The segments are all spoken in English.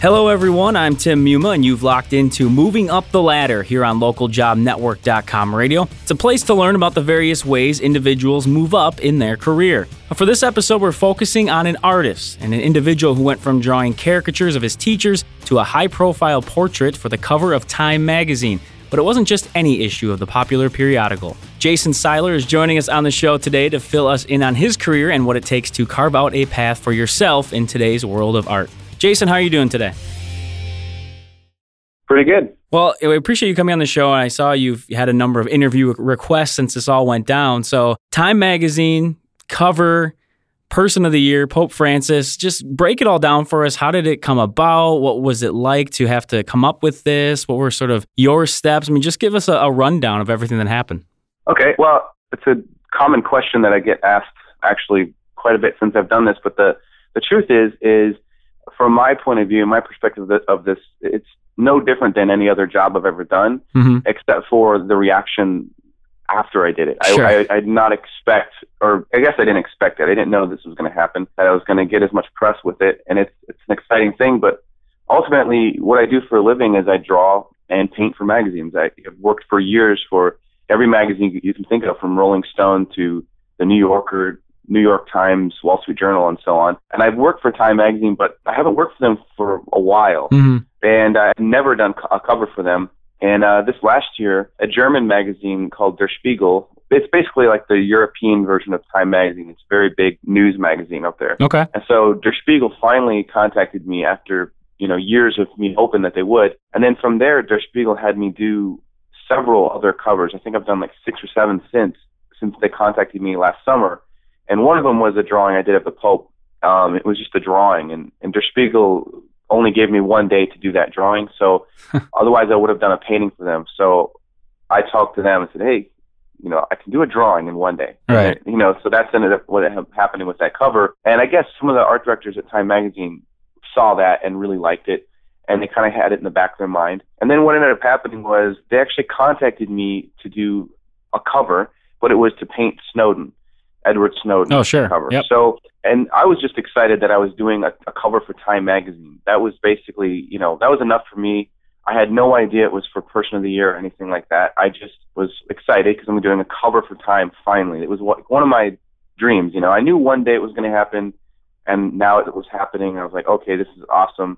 Hello, everyone. I'm Tim Muma, and you've locked into Moving Up the Ladder here on localjobnetwork.com radio. It's a place to learn about the various ways individuals move up in their career. For this episode, we're focusing on an artist and an individual who went from drawing caricatures of his teachers to a high profile portrait for the cover of Time magazine. But it wasn't just any issue of the popular periodical. Jason Seiler is joining us on the show today to fill us in on his career and what it takes to carve out a path for yourself in today's world of art. Jason, how are you doing today? Pretty good. Well, we appreciate you coming on the show. And I saw you've had a number of interview requests since this all went down. So, Time Magazine, cover, person of the year, Pope Francis. Just break it all down for us. How did it come about? What was it like to have to come up with this? What were sort of your steps? I mean, just give us a, a rundown of everything that happened. Okay. Well, it's a common question that I get asked actually quite a bit since I've done this. But the, the truth is, is from my point of view, my perspective of this, it's no different than any other job I've ever done, mm-hmm. except for the reaction after I did it. Sure. I, I, I, did not expect, or I guess I didn't expect it. I didn't know this was going to happen, that I was going to get as much press with it. And it's, it's an exciting thing. But ultimately, what I do for a living is I draw and paint for magazines. I, have worked for years for every magazine you can think of, from Rolling Stone to the New Yorker New York Times, Wall Street Journal, and so on. And I've worked for Time Magazine, but I haven't worked for them for a while. Mm-hmm. And I've never done a cover for them. And uh, this last year, a German magazine called Der Spiegel, it's basically like the European version of Time Magazine. It's a very big news magazine up there. Okay. And so Der Spiegel finally contacted me after, you know, years of me hoping that they would. And then from there, Der Spiegel had me do several other covers. I think I've done like six or seven since, since they contacted me last summer and one of them was a drawing I did of the Pope. Um, it was just a drawing, and, and Der Spiegel only gave me one day to do that drawing. So otherwise, I would have done a painting for them. So I talked to them and said, "Hey, you know, I can do a drawing in one day." Right. You know, so that's ended up what ended up happening with that cover. And I guess some of the art directors at Time Magazine saw that and really liked it, and they kind of had it in the back of their mind. And then what ended up happening was they actually contacted me to do a cover, but it was to paint Snowden. Edward Snowden oh, sure. cover. Yep. So, and I was just excited that I was doing a, a cover for Time magazine. That was basically, you know, that was enough for me. I had no idea it was for Person of the Year or anything like that. I just was excited because I'm doing a cover for Time finally. It was one of my dreams. You know, I knew one day it was going to happen, and now it was happening. I was like, okay, this is awesome.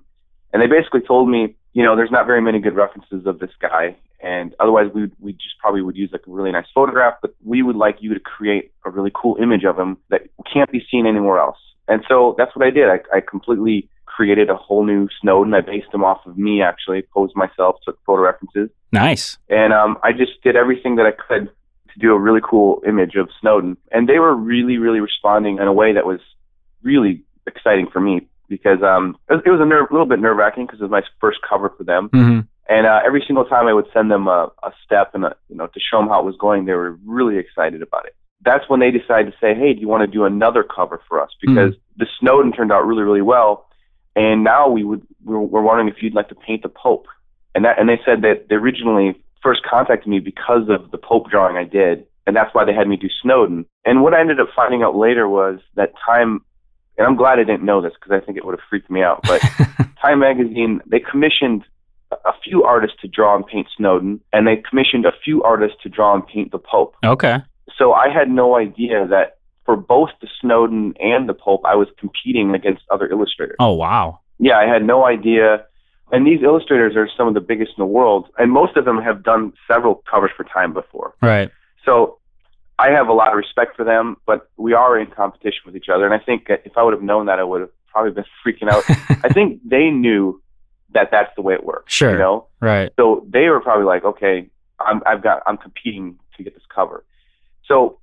And they basically told me, you know, there's not very many good references of this guy, and otherwise we we just probably would use like a really nice photograph, but we would like you to create a really cool image of him that can't be seen anywhere else. And so that's what I did. I, I completely created a whole new Snowden. I based him off of me actually, posed myself, took photo references. Nice. And um, I just did everything that I could to do a really cool image of Snowden. And they were really, really responding in a way that was really exciting for me because um, it was, a ner- little bit nerve wracking because it was my first cover for them. Mm-hmm. And uh, every single time I would send them a, a step and a, you know to show them how it was going, they were really excited about it. That's when they decided to say, "Hey, do you want to do another cover for us?" Mm-hmm. Because mm-hmm. the Snowden turned out really, really well, and now we would we're, we're wondering if you'd like to paint the Pope. And that and they said that they originally first contacted me because of the Pope drawing I did, and that's why they had me do Snowden. And what I ended up finding out later was that Time and I'm glad I didn't know this because I think it would have freaked me out. But Time Magazine, they commissioned a few artists to draw and paint Snowden, and they commissioned a few artists to draw and paint the Pope. Okay. So I had no idea that for both the Snowden and the Pope, I was competing against other illustrators. Oh, wow. Yeah, I had no idea. And these illustrators are some of the biggest in the world, and most of them have done several covers for Time before. Right. So I have a lot of respect for them, but we are in competition with each other. And I think if I would have known that, I would have probably been freaking out. I think they knew that that's the way it works. Sure. You know? Right. So they were probably like, okay, I'm, I've got, I'm competing to get this cover. So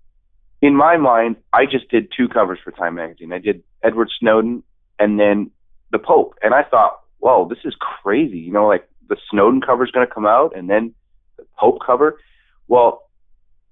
in my mind, I just did two covers for Time Magazine. I did Edward Snowden and then the Pope. And I thought, whoa, this is crazy. You know, like the Snowden cover is going to come out and then the Pope cover. Well,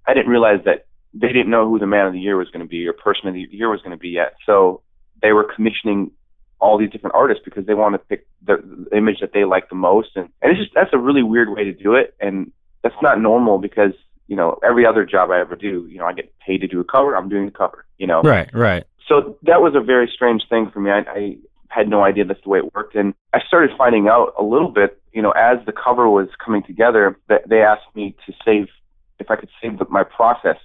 I didn't realize that they didn't know who the man of the year was going to be or person of the year was going to be yet. So they were commissioning all these different artists because they want to pick the, the image that they like the most. And, and it's just, that's a really weird way to do it. And that's not normal because, you know, every other job I ever do, you know, I get paid to do a cover. I'm doing the cover, you know? Right, right. So that was a very strange thing for me. I, I had no idea that's the way it worked. And I started finding out a little bit, you know, as the cover was coming together, that they asked me to save, if I could save the, my process,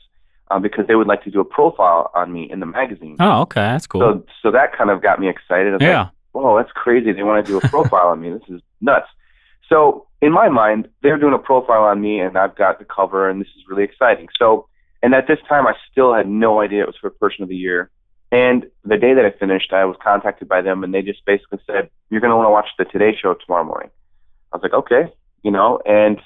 uh, because they would like to do a profile on me in the magazine. Oh, okay, that's cool. So, so that kind of got me excited. yeah. Like, Whoa, that's crazy. They want to do a profile on me. This is nuts. So in my mind, they're doing a profile on me, and I've got the cover, and this is really exciting. So, and at this time, I still had no idea it was for Person of the Year. And the day that I finished, I was contacted by them, and they just basically said, "You're going to want to watch the Today Show tomorrow morning." I was like, "Okay," you know, and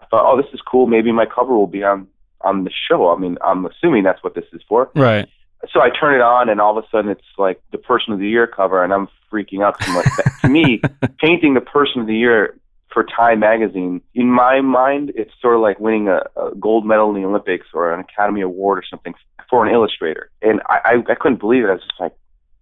I thought, "Oh, this is cool. Maybe my cover will be on on the show." I mean, I'm assuming that's what this is for. Right. So I turn it on, and all of a sudden, it's like the Person of the Year cover, and I'm freaking out. So like, to me, painting the Person of the Year for Time magazine, in my mind, it's sort of like winning a, a gold medal in the Olympics or an Academy Award or something for an illustrator. And I, I, I couldn't believe it. I was just like,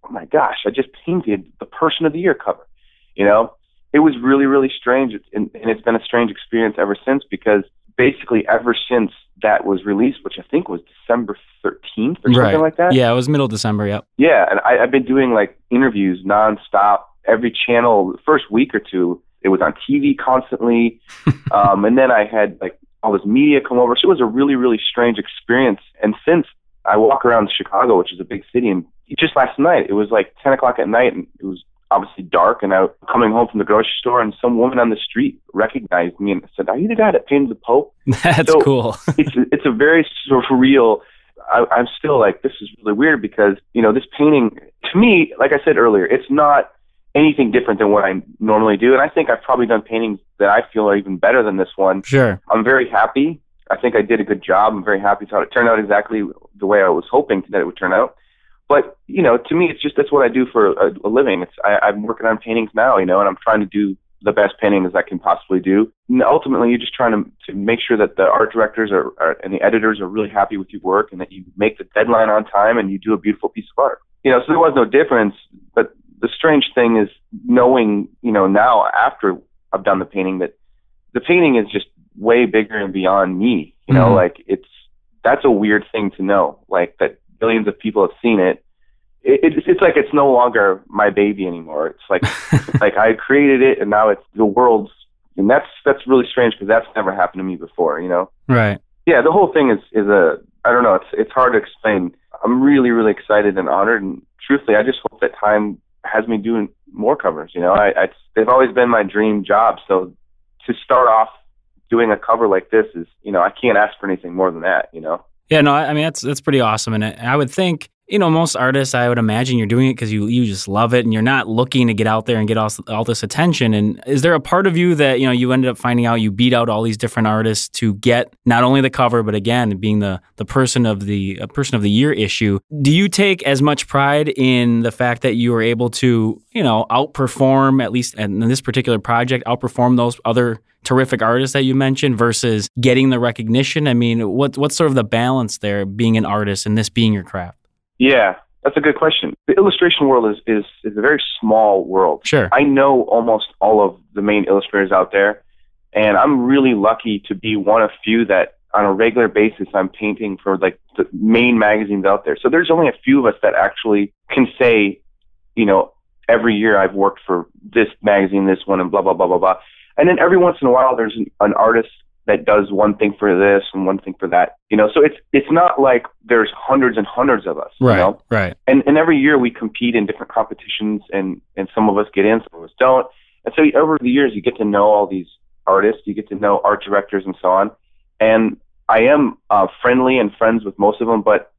oh my gosh, I just painted the Person of the Year cover. You know, it was really, really strange, and, and it's been a strange experience ever since because basically ever since that was released, which I think was December 13th or right. something like that. Yeah, it was middle December. Yep. Yeah, and I, I've been doing like interviews nonstop every channel. The first week or two, it was on TV constantly, um, and then I had like all this media come over. So it was a really, really strange experience. And since I walk around Chicago, which is a big city, and just last night it was like 10 o'clock at night, and it was obviously dark, and I was coming home from the grocery store, and some woman on the street recognized me and said, "Are you the guy that painted the Pope?" That's So- cool. it's a, it's a very surreal. I, I'm still like, this is really weird because you know this painting to me, like I said earlier, it's not anything different than what I normally do, and I think I've probably done paintings that I feel are even better than this one. Sure. I'm very happy. I think I did a good job. I'm very happy how it turned out exactly the way I was hoping that it would turn out. But you know, to me, it's just that's what I do for a, a living. It's I, I'm working on paintings now, you know, and I'm trying to do the best painting as I can possibly do. And ultimately, you're just trying to to make sure that the art directors are, are and the editors are really happy with your work, and that you make the deadline on time, and you do a beautiful piece of art. You know, so there was no difference. But the strange thing is knowing, you know, now after I've done the painting that the painting is just way bigger and beyond me. You know, Mhm. like it's that's a weird thing to know. Like that billions of people have seen it. It, it's it's like it's no longer my baby anymore. It's like like I created it and now it's the world's, and that's that's really strange because that's never happened to me before. You know. right. Yeah, the whole thing is is a I don't know. It's it's hard to explain. I'm really really excited and honored, and truthfully, I just hope that time has me doing more covers. You know, I, I they've always been my dream job. So to start off doing a cover like this is, you know, I can't ask for anything more than that. You know. Yeah, no, I mean that's that's pretty awesome, and I would think you know most artists, I would imagine you're doing it because you you just love it, and you're not looking to get out there and get all all this attention. And is there a part of you that you know you ended up finding out you beat out all these different artists to get not only the cover, but again being the the person of the person of the year issue? Do you take as much pride in the fact that you were able to you know outperform at least in this particular project, outperform those other terrific artist that you mentioned versus getting the recognition? I mean, what what's sort of the balance there being an artist and this being your craft? Yeah, that's a good question. The illustration world is is is a very small world. Sure. I know almost all of the main illustrators out there, and I'm really lucky to be one of few that on a regular basis I'm painting for like the main magazines out there. So there's only a few of us that actually can say, you know, every year I've worked for this magazine, this one, and blah blah blah blah blah. And then every once in a while there's an, an artist that does one thing for this and one thing for that. You know, so it's it's not like there's hundreds and hundreds of us. You Right. know? Right. and and every year we compete in different competitions and and some of us get in some of us don't and so over the years you get to know all these artists you get to know art directors and so on and i am uh, friendly and friends with most of them but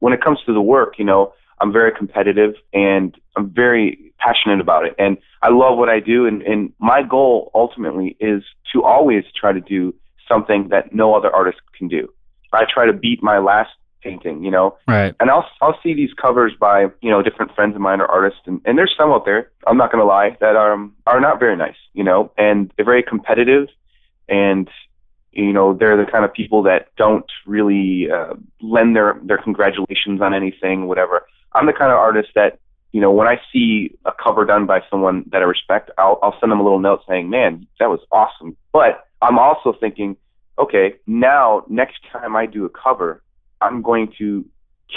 when it comes to the work you know i'm very competitive and i'm very passionate about it and i love what i do and and my goal ultimately is to always try to do something that no other artist can do i try to beat my last painting you know Right. and I'll I'll see these covers by you know different friends of mine or artists, and, and there's some out there. I'm not gonna lie that are um, are not very nice, you know, and they're very competitive, and you know they're the kind of people that don't really uh, lend their their congratulations on anything, whatever. I'm the kind of artist that you know when I see a cover done by someone that I respect, I'll I'll send them a little note saying, "Man, that was awesome." But I'm also thinking, okay, now next time I do a cover, I'm going to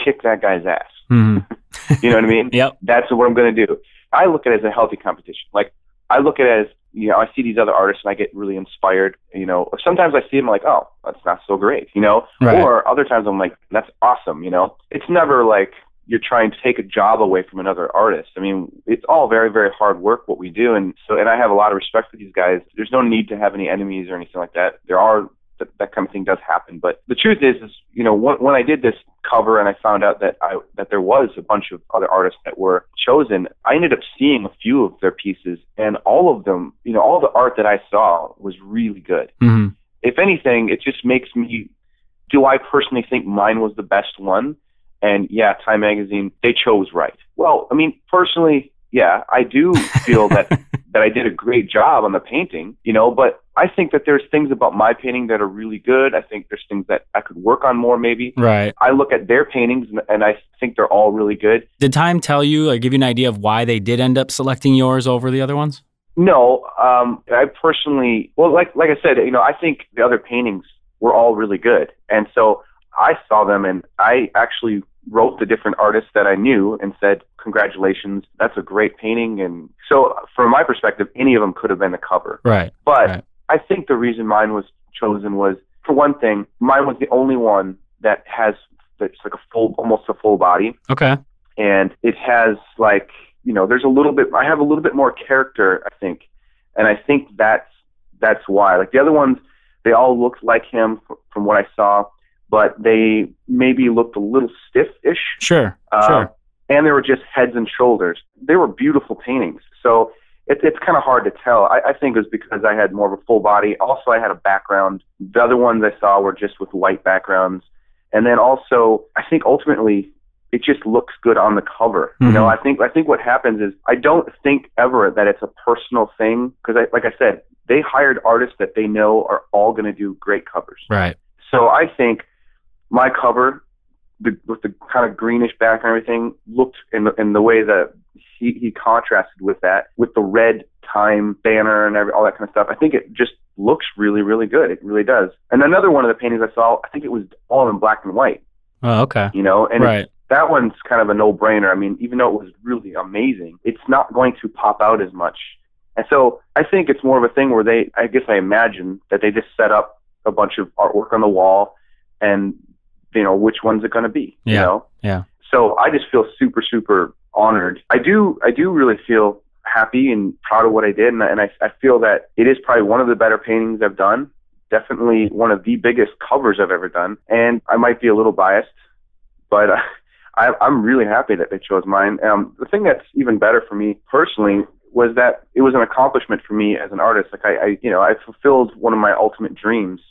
kick that guy's ass. Mhm. You know what I mean? yep. That's what I'm going to do. I look at it as a healthy competition. Like I look at it as you know, I see these other artists and I get really inspired. You know, sometimes I see them like, oh, that's not so great. You know, Right. or other times I'm like, that's awesome. You know, it's never like you're trying to take a job away from another artist. I mean, it's all very, very hard work what we do, and so and I have a lot of respect for these guys. There's no need to have any enemies or anything like that. There are that, that kind of thing does happen, but the truth is, is you know, when, when I did this cover and I found out that I that there was a bunch of other artists that were chosen, I ended up seeing a few of their pieces, and all of them, you know, all the art that I saw was really good. hmm If anything, it just makes me. Do I personally think mine was the best one? And yeah, Time Magazine, they chose right. Well, I mean, personally, yeah, I do feel that that I did a great job on the painting, you know, but I think that there's things about my painting that are really good. I think there's things that I could work on more maybe. Right. I look at their paintings and, and I think they're all really good. Did time tell you or give you an idea of why they did end up selecting yours over the other ones? No, um, I personally, well, like like I said, you know, I think the other paintings were all really good, and so I saw them, and I actually wrote the different artists that I knew and said, "Congratulations, that's a great painting." And so, from my perspective, any of them could have been the cover. Right. But Right. I think the reason mine was chosen was, for one thing, mine was the only one that has that's like a full, almost a full body Okay. and it has like you know there's a little bit i have a little bit more character i think and i think that's that's why like the other ones they all looked like him from what i saw but they maybe looked a little stiff-ish Sure. uh, sure. and they were just heads and shoulders they were beautiful paintings so it, it's kind of hard to tell I, I think it was because i had more of a full body also i had a background the other ones i saw were just with white backgrounds and then also i think ultimately it just looks good on the cover. You know. I think I think what happens is I don't think ever that it's a personal thing because, I, like I said, they hired artists that they know are all going to do great covers. Right. So I think my cover, the, with the kind of greenish background and everything, looked in the, in the way that he, he contrasted with that, with the red time banner and every, all that kind of stuff. I think it just looks really, really good. It really does. And another one of the paintings I saw, I think it was all in black and white. Oh, okay. You know, and right. that one's kind of a no-brainer. I mean, even though it was really amazing, it's not going to pop out as much. And so I think it's more of a thing where they, I guess I imagine that they just set up a bunch of artwork on the wall and, you know, which one's it going to be, you Yeah. know? Yeah. So I just feel super, super honored. I do, I do really feel happy and proud of what I did. And, I- and I, I feel that it is probably one of the better paintings I've done. Definitely one of the biggest covers I've ever done. And I might be a little biased, but uh, I, I'm really happy that they chose mine. Um, the thing that's even better for me personally was that it was an accomplishment for me as an artist. Like I, I you know, I fulfilled one of my ultimate dreams.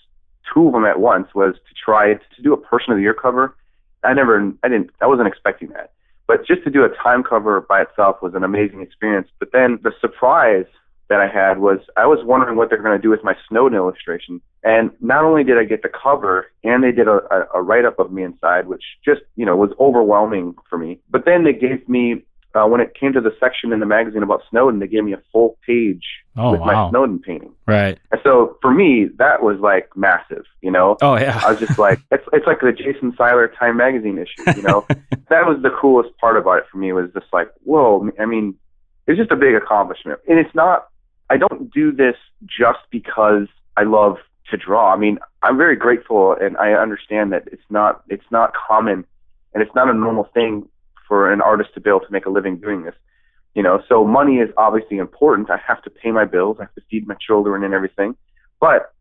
Two of them at once was to try to do a person of the year cover. I never, I didn't, I wasn't expecting that. But just to do a time cover by itself was an amazing experience. But then the surprise that I had was I was wondering what they're going to do with my Snowden illustration. And not only did I get the cover, and they did a, a, a write up of me inside, which just, you know, was overwhelming for me. But then they gave me, uh, when it came to the section in the magazine about Snowden, they gave me a full page Oh, with wow. my Snowden painting. Right. And so for me, that was like massive, you know? Oh, yeah. I was just like, it's it's like the Jason Seiler Time Magazine issue, you know. that was the coolest part about it for me was just like, whoa. I mean, it's just a big accomplishment, and it's not. I don't do this just because I love to draw. I mean, I'm very grateful, and I understand that it's not it's not common, and it's not a normal thing for an artist to be able to make a living doing this. You know, so money is obviously important. I have to pay my bills. I have to feed my children and everything. But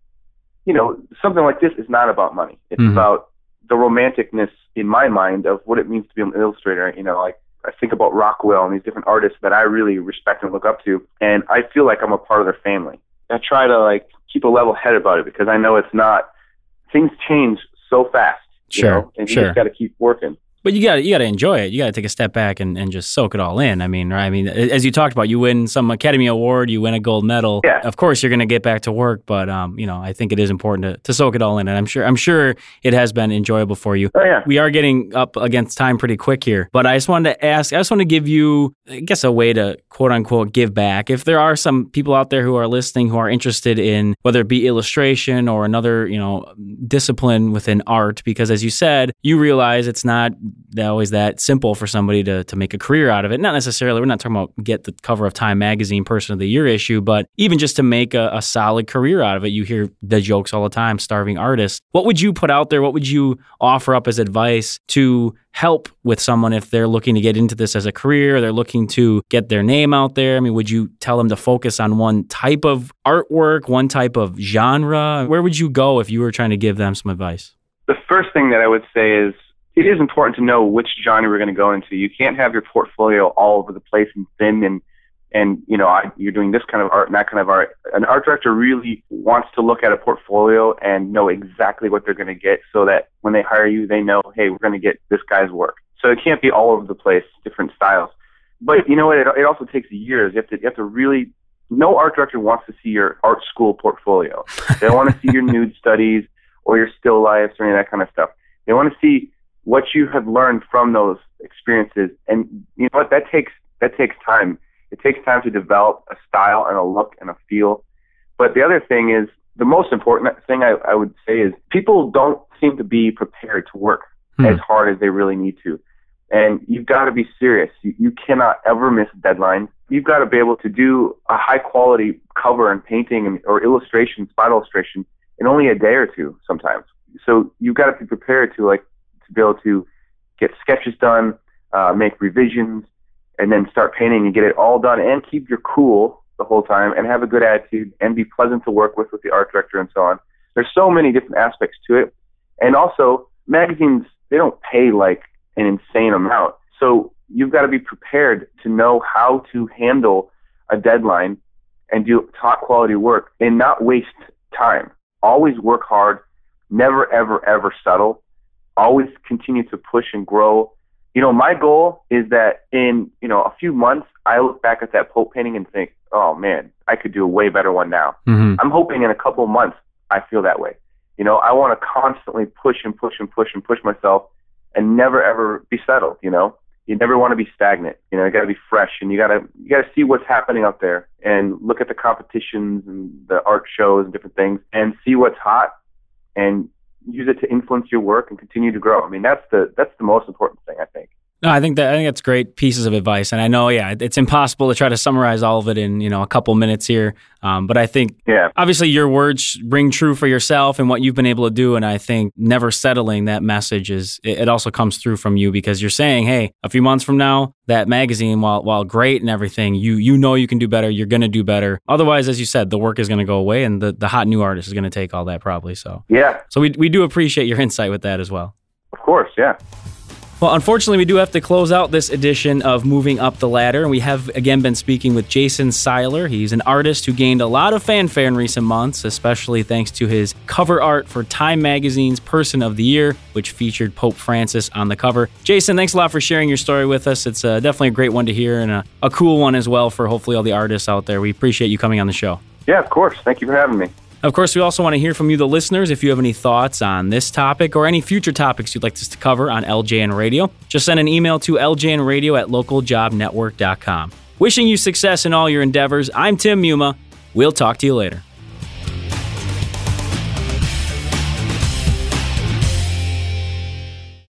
you know, something like this is not about money. It's Mhm. about the romanticness in my mind of what it means to be an illustrator. You know, like I think about Rockwell and these different artists that I really respect and look up to, and I feel like I'm a part of their family. I try to like keep a level head about it because I know it's not. Things change so fast. you Sure, know, and you sure. just got to keep working. But you got to you got to enjoy it. You got to take a step back and, and just soak it all in. I mean, right? I mean, as you talked about, you win some Academy Award, you win a gold medal. Yeah. Of course, you're going to get back to work, but um, you know, I think it is important to, to soak it all in, and I'm sure I'm sure it has been enjoyable for you. Oh yeah. We are getting up against time pretty quick here, but I just wanted to ask. I just want to give you, I guess, a way to quote unquote give back. If there are some people out there who are listening who are interested in whether it be illustration or another, you know, discipline within art, because as you said, you realize it's not always that simple for somebody to, to make a career out of it. Not necessarily, we're not talking about get the cover of Time Magazine Person of the Year issue, but even just to make a, a solid career out of it. You hear the jokes all the time, starving artists. What would you put out there? What would you offer up as advice to help with someone if they're looking to get into this as a career, they're looking to get their name out there? I mean, would you tell them to focus on one type of artwork, one type of genre? Where would you go if you were trying to give them some advice? The first thing that I would say is it is important to know which genre we're going to go into. You can't have your portfolio all over the place and thin and and you know I, you're doing this kind of art and that kind of art. An art director really wants to look at a portfolio and know exactly what they're going to get, so that when they hire you, they know, hey, we're going to get this guy's work. So it can't be all over the place, different styles. But you know what? It, it also takes years. You have to you have to really. No art director wants to see your art school portfolio. They don't want to see your nude studies or your still lifes or any of that kind of stuff. They want to see what you have learned from those experiences. And you know what? That takes that takes time. It takes time to develop a style and a look and a feel. But the other thing is the most important thing I, I would say is people don't seem to be prepared to work hmm. as hard as they really need to. And you've got to be serious. You, you cannot ever miss deadlines. You've got to be able to do a high quality cover and painting and, or illustration, spot illustration in only a day or two sometimes. So you've got to be prepared to like to be able to get sketches done, uh, make revisions, and then start painting and get it all done and keep your cool the whole time and have a good attitude and be pleasant to work with with the art director and so on. There's so many different aspects to it. And also, magazines, they don't pay like an insane amount. So you've got to be prepared to know how to handle a deadline and do top quality work and not waste time. Always work hard, never, ever, ever settle always continue to push and grow. You know, my goal is that in, you know, a few months, I look back at that Pope painting and think, oh man, I could do a way better one now. Mm-hmm. I'm hoping in a couple of months, I feel that way. You know, I want to constantly push and push and push and push myself and never ever be settled, you know? You never want to be stagnant. You know, you got to be fresh and you got to you got to see what's happening out there and look at the competitions and the art shows and different things and see what's hot and use it to influence your work and continue to grow. I mean, that's the that's the most important thing I think. No, I think that I think that's great pieces of advice, and I know, yeah, it's impossible to try to summarize all of it in you know a couple minutes here. Um, but I think, yeah, obviously your words ring true for yourself and what you've been able to do, and I think never settling that message is it, it also comes through from you because you're saying, hey, a few months from now, that magazine, while while great and everything, you you know you can do better. You're going to do better. Otherwise, as you said, the work is going to go away, and the the hot new artist is going to take all that probably. So yeah, so we we do appreciate your insight with that as well. Of course, yeah. Well, unfortunately, we do have to close out this edition of Moving Up the Ladder, and we have again been speaking with Jason Seiler. He's an artist who gained a lot of fanfare in recent months, especially thanks to his cover art for Time Magazine's Person of the Year, which featured Pope Francis on the cover. Jason, thanks a lot for sharing your story with us. It's uh, definitely a great one to hear and a, a cool one as well for hopefully all the artists out there. We appreciate you coming on the show. Yeah, of course. Thank you for having me. Of course, we also want to hear from you, the listeners. If you have any thoughts on this topic or any future topics you'd like us to cover on LJN Radio, just send an email to ljnradio at localjobnetwork.com. Wishing you success in all your endeavors, I'm Tim Muma. We'll talk to you later.